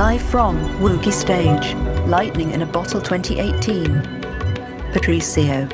Live from Woogie Stage, Lightning in a Bottle 2018. Patricio.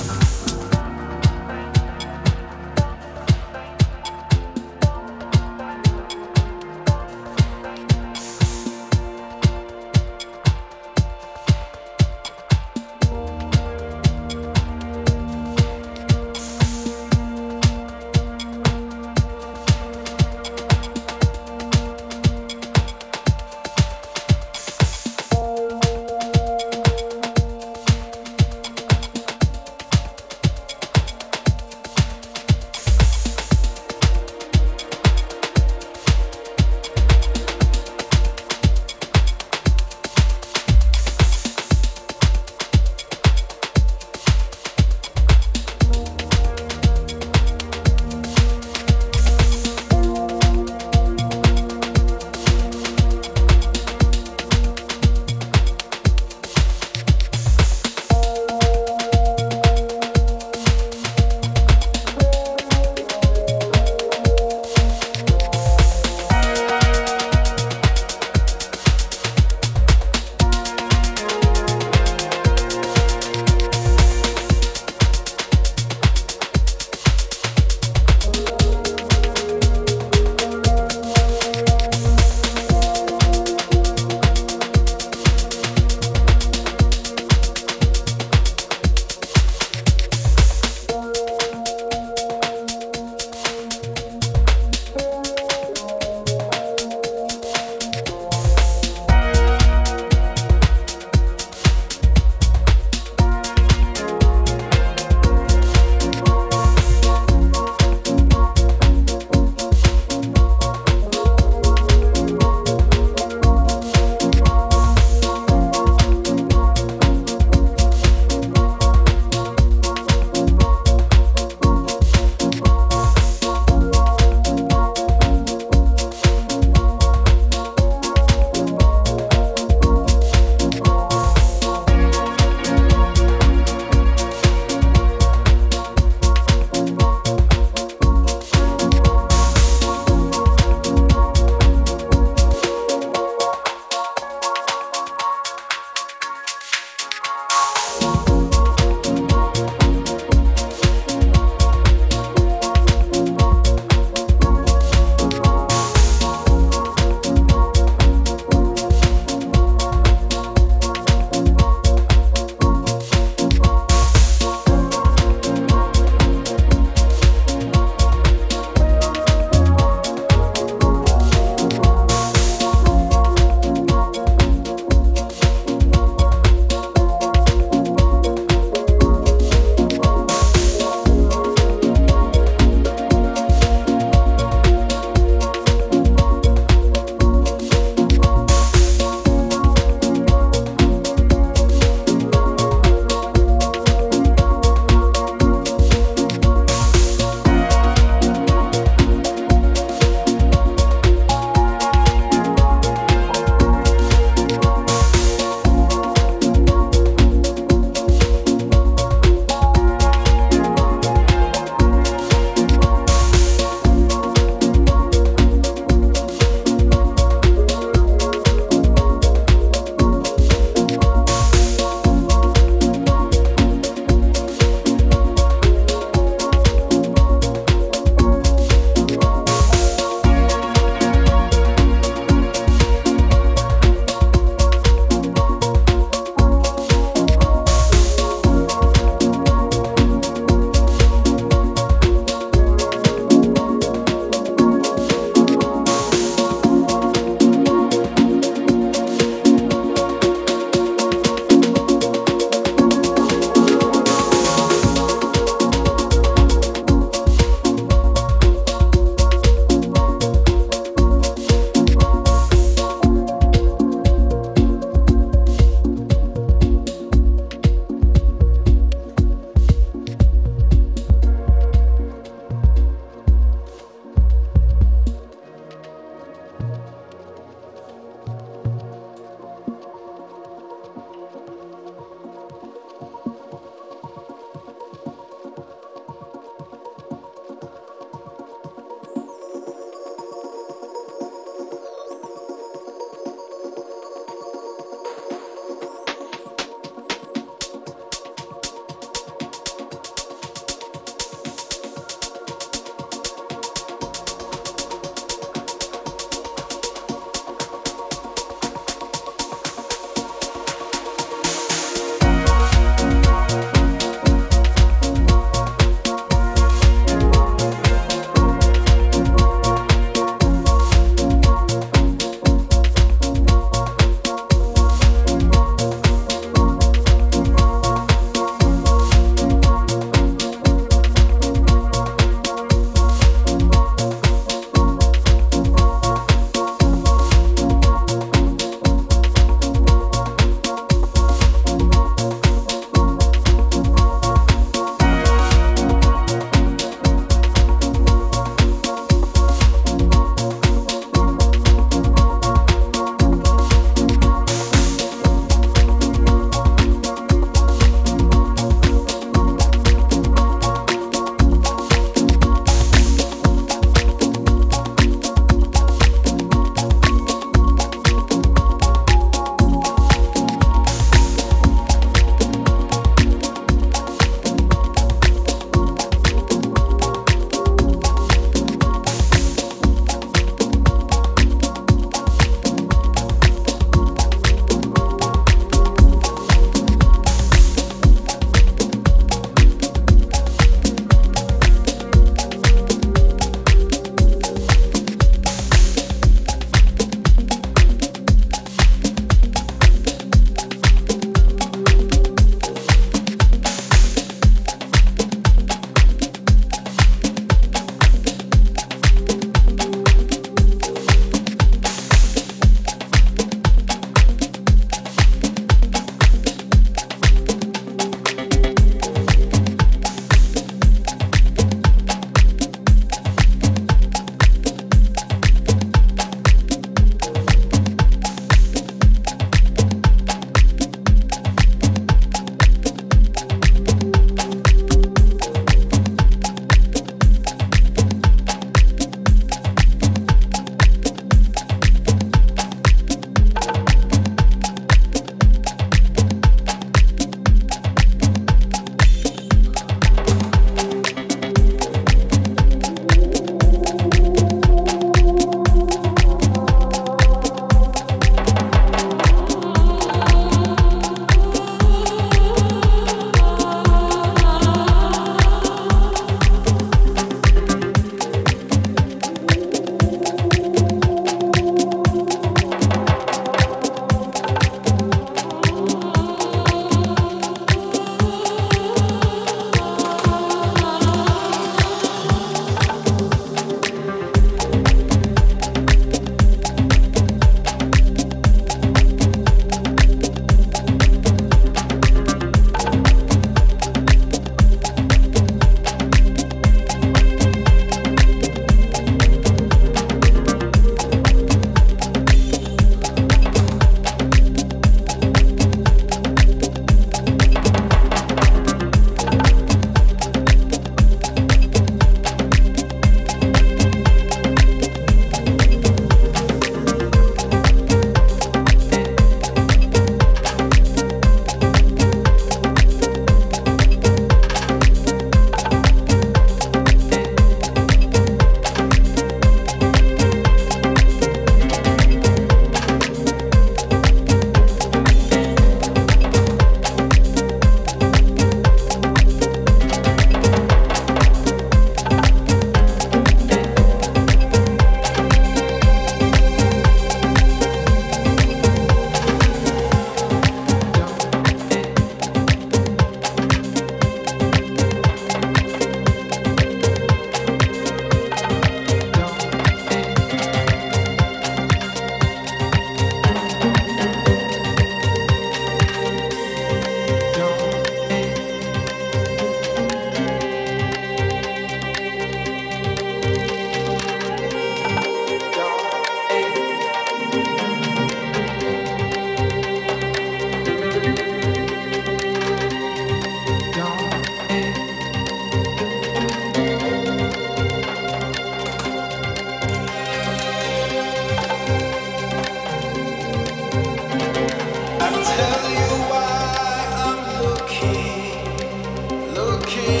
king.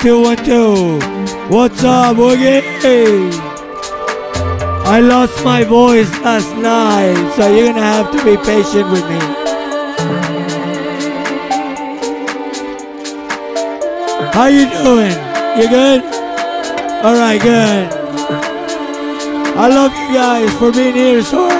Two, one, two. What's up, Woogie? I lost my voice last night, so you're gonna have to be patient with me. How you doing? You good? All right, good. I love you guys for being here so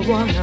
marijuana.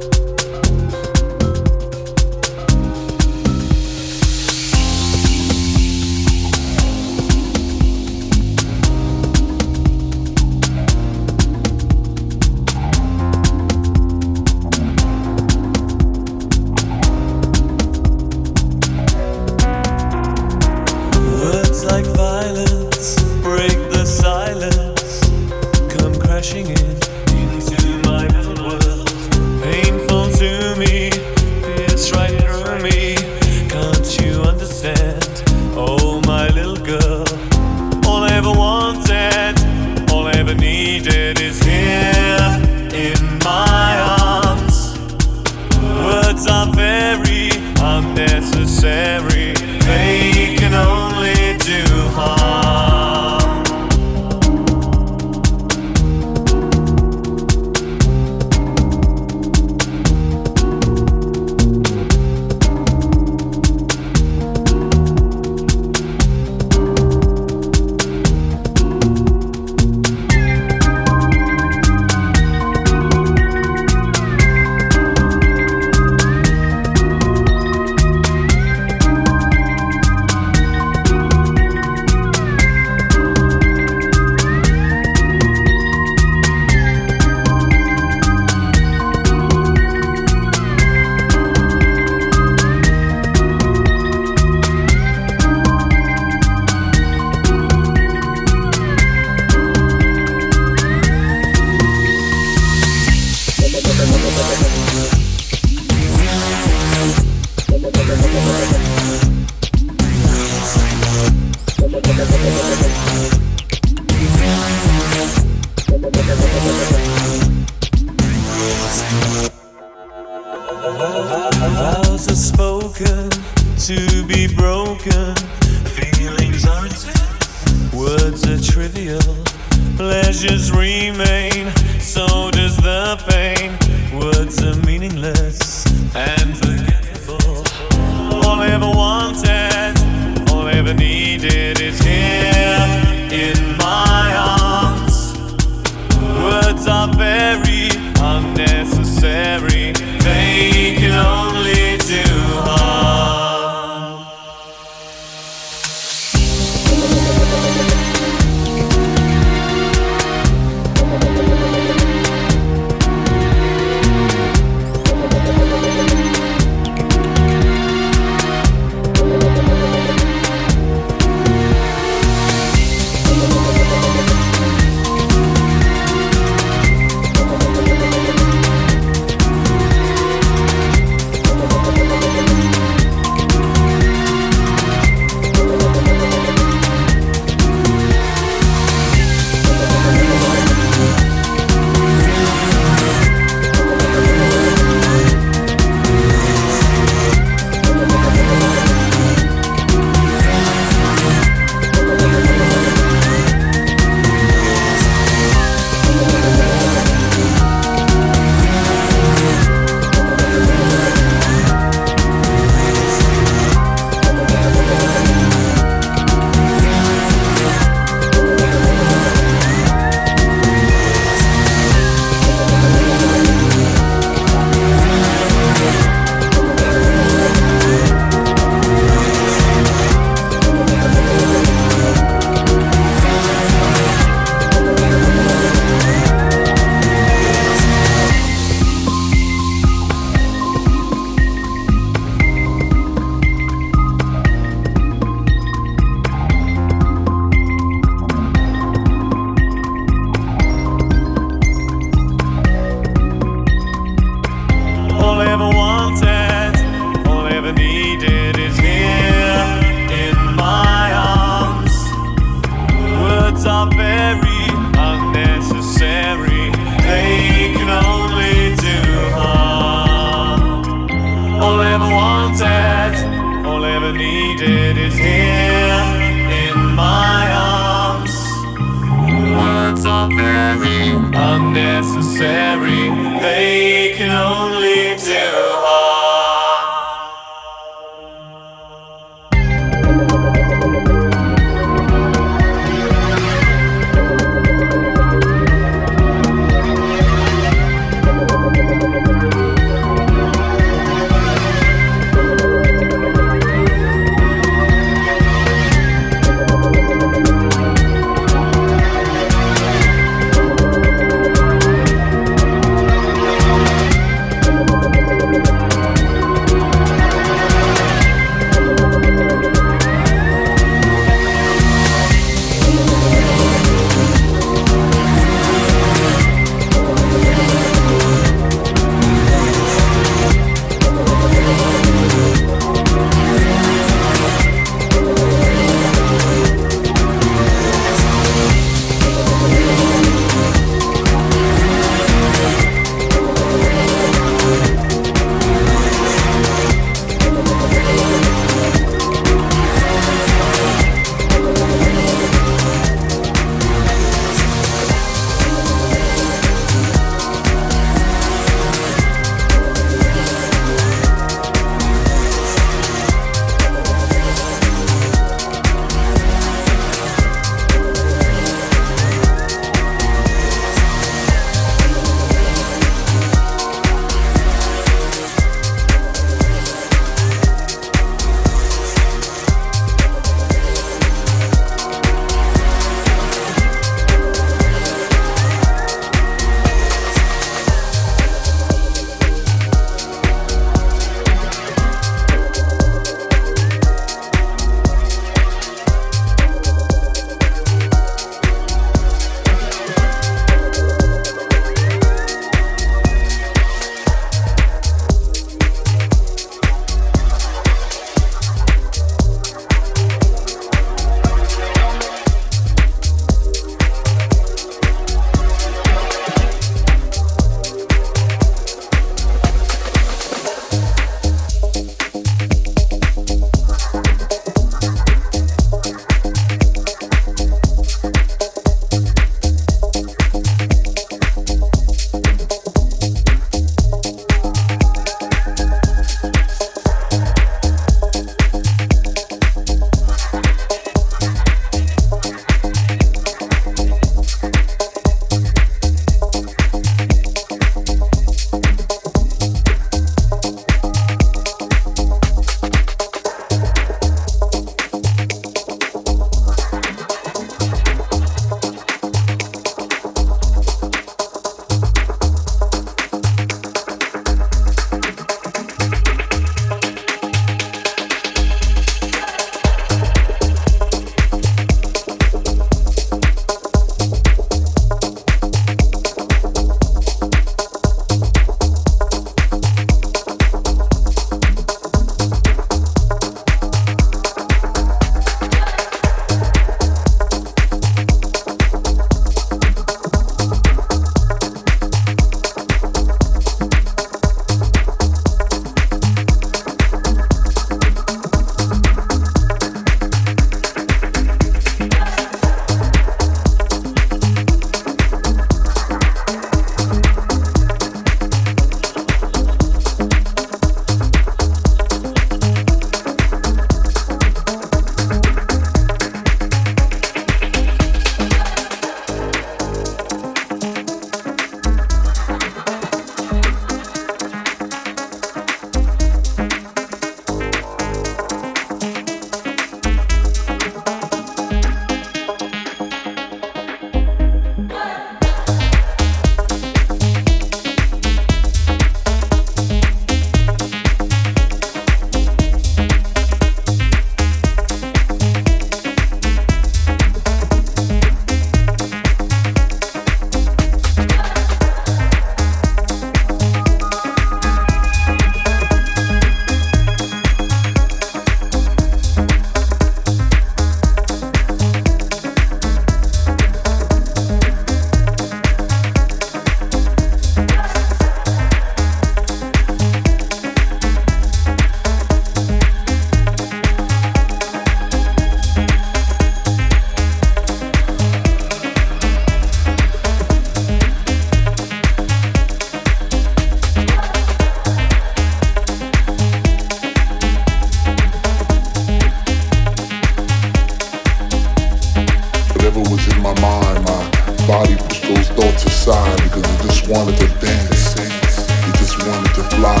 whatever was in my mind, my body pushed those thoughts aside because it just wanted to dance, it just wanted to fly.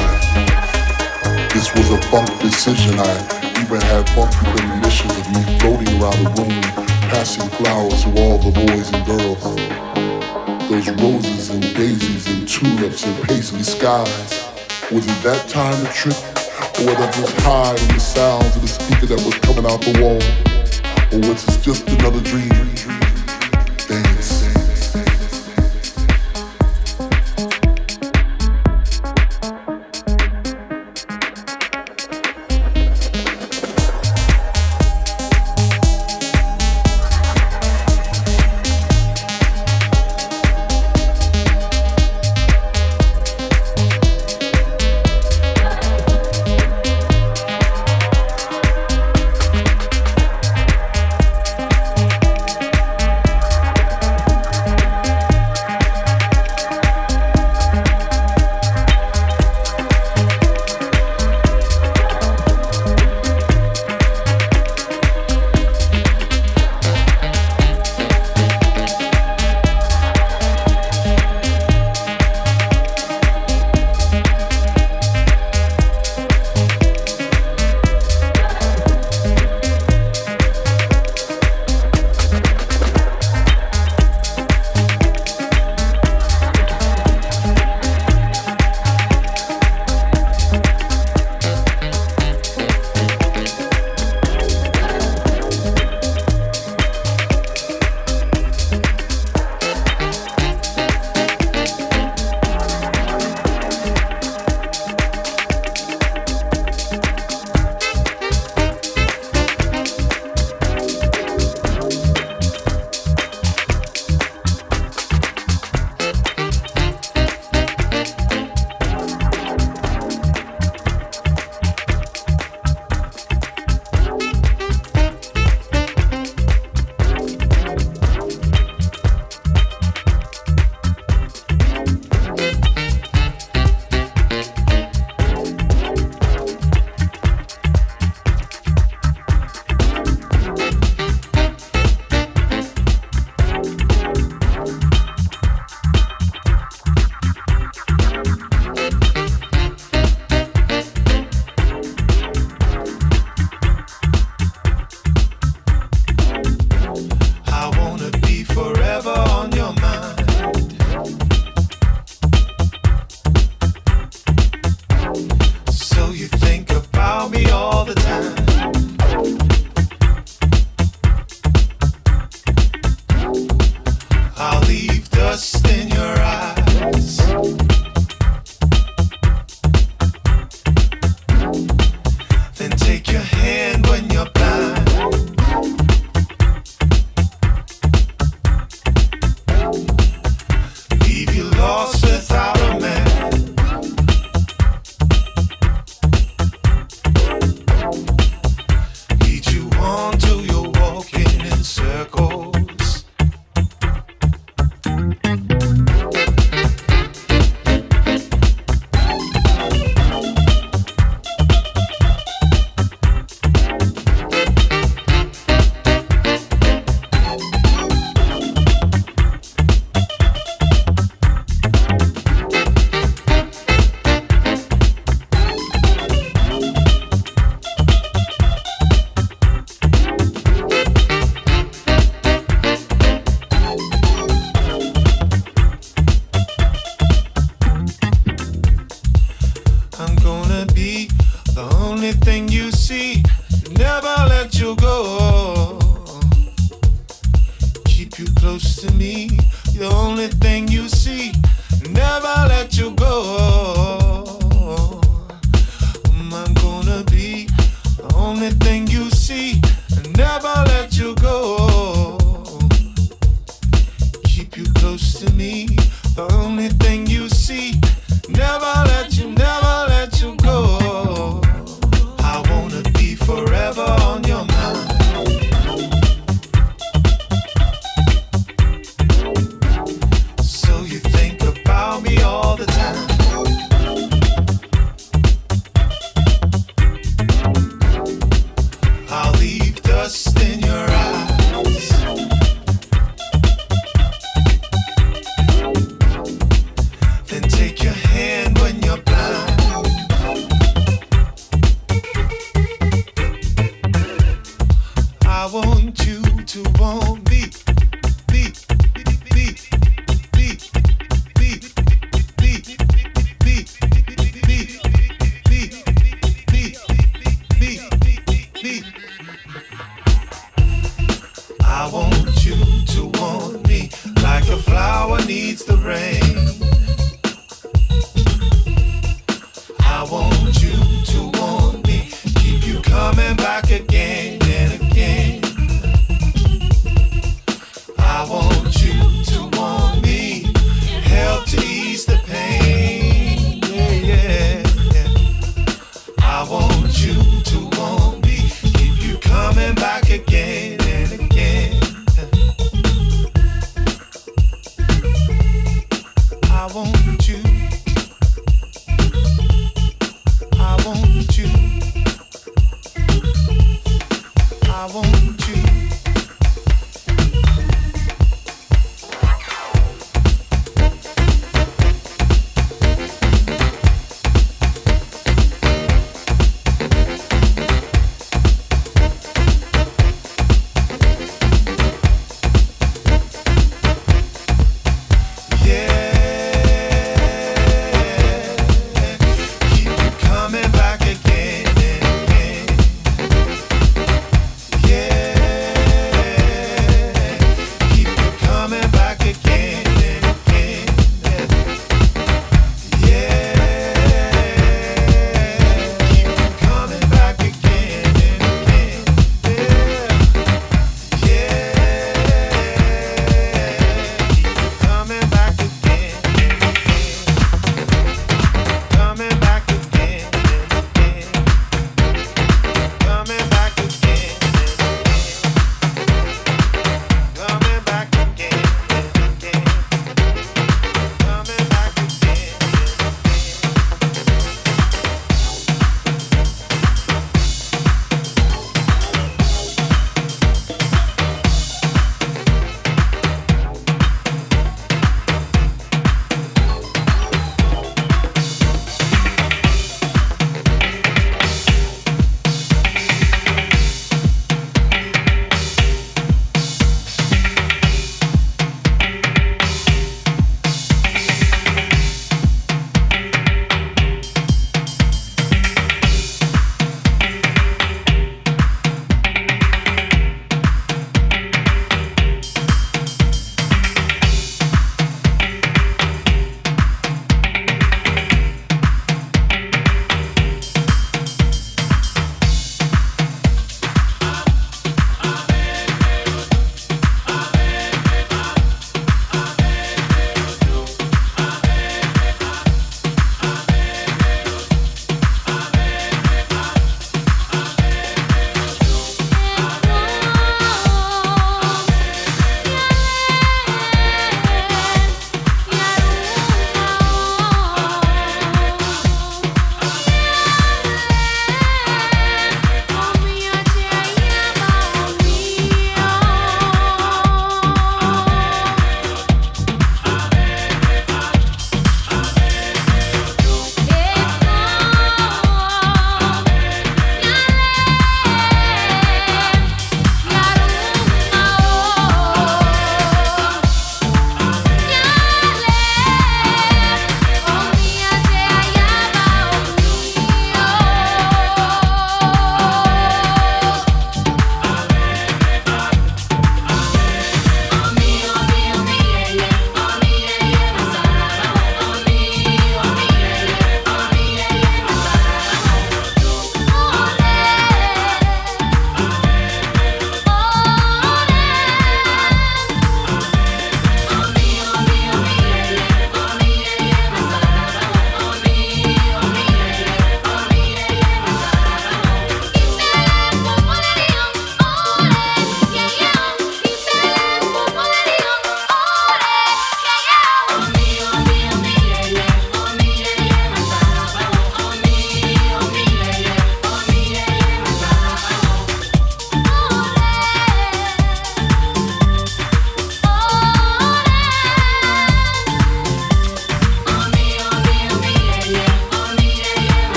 This was a funk decision. I even had funky premonitions of me floating around the room, passing flowers to all the boys and girls. Those roses and daisies and tulips and paisley skies. Was it that time of trip? Or was I just high on the sounds of the speaker that was coming out the wall? Or was this just another dream?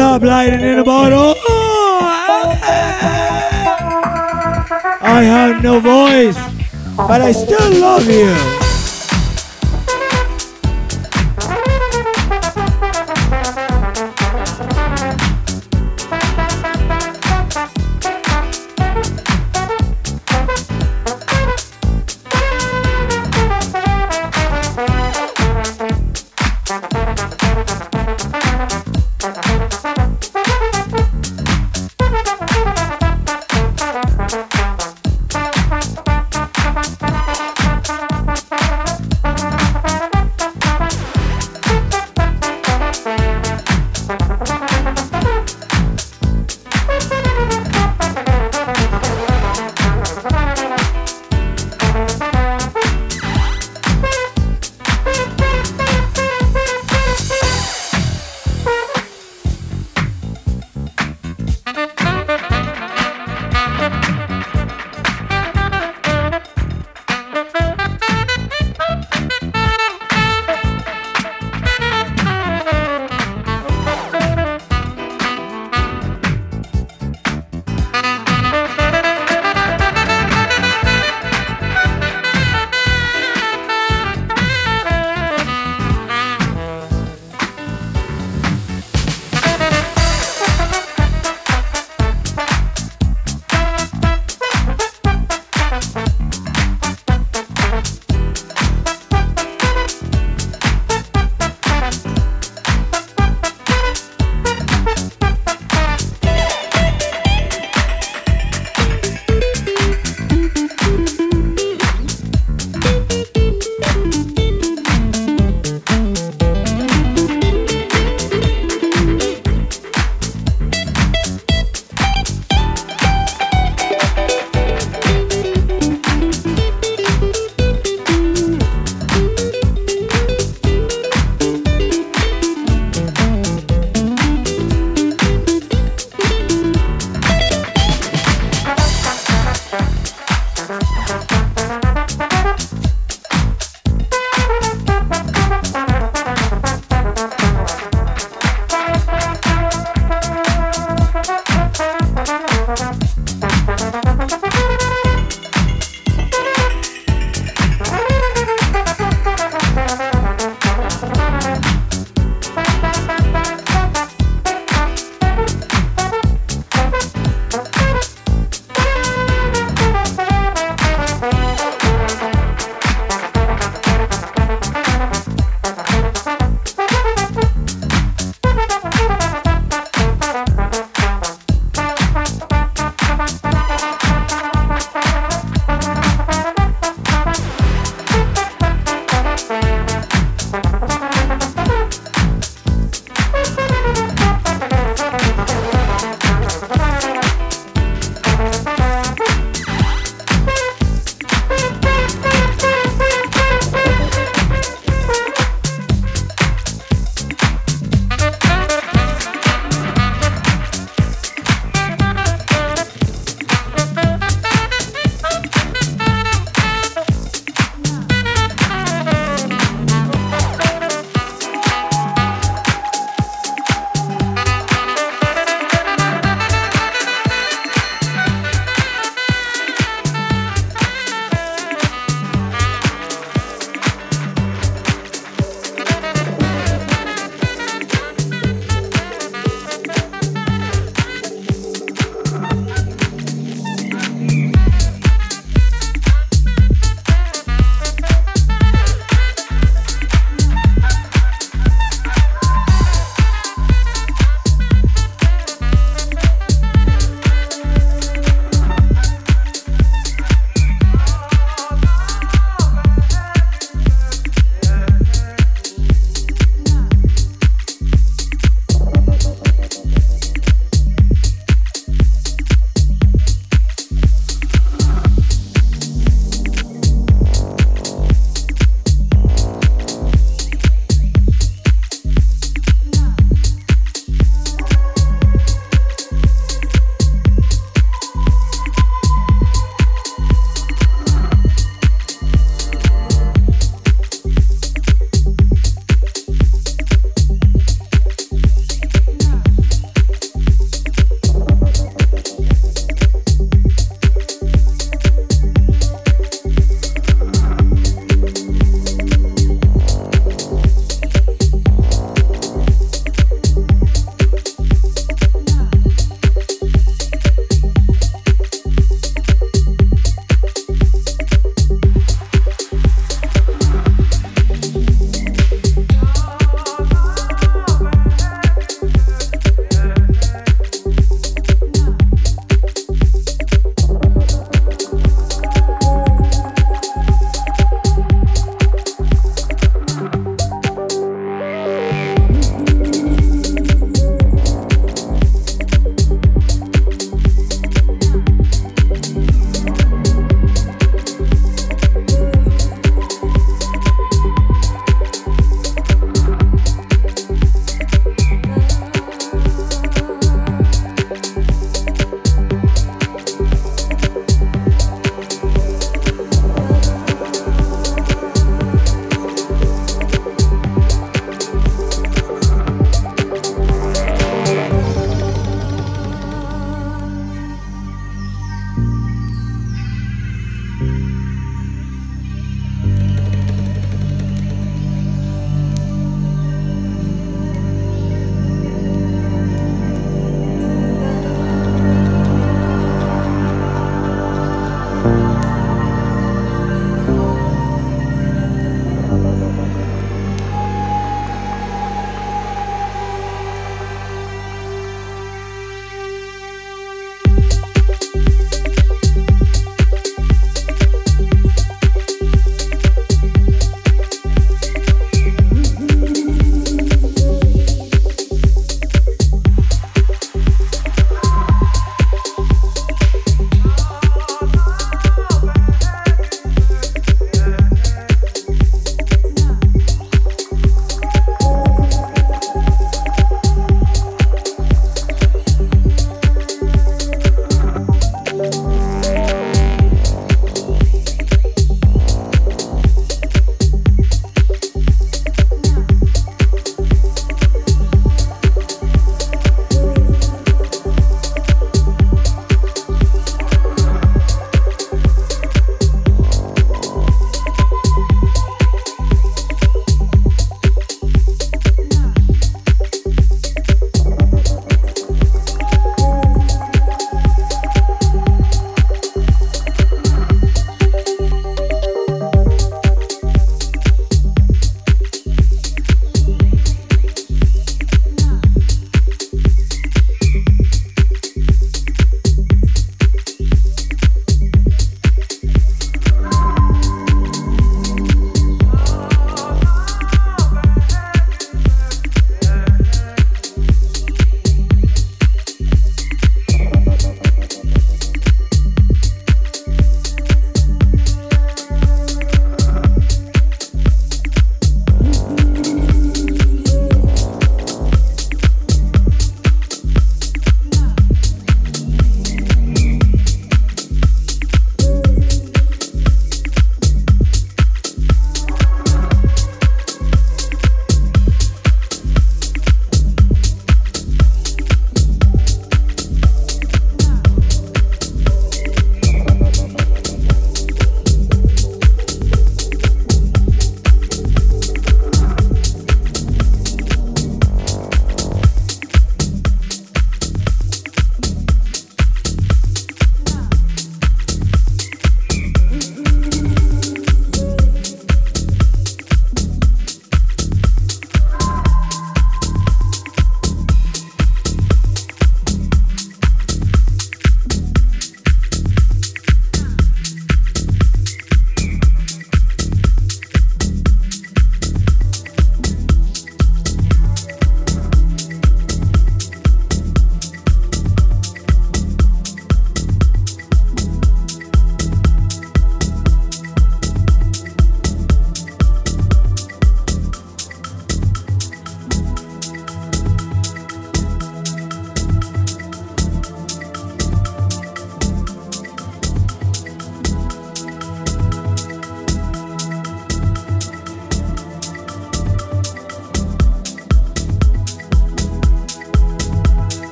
Up, lightning in a bottle? Oh, I have no voice, but I still love you.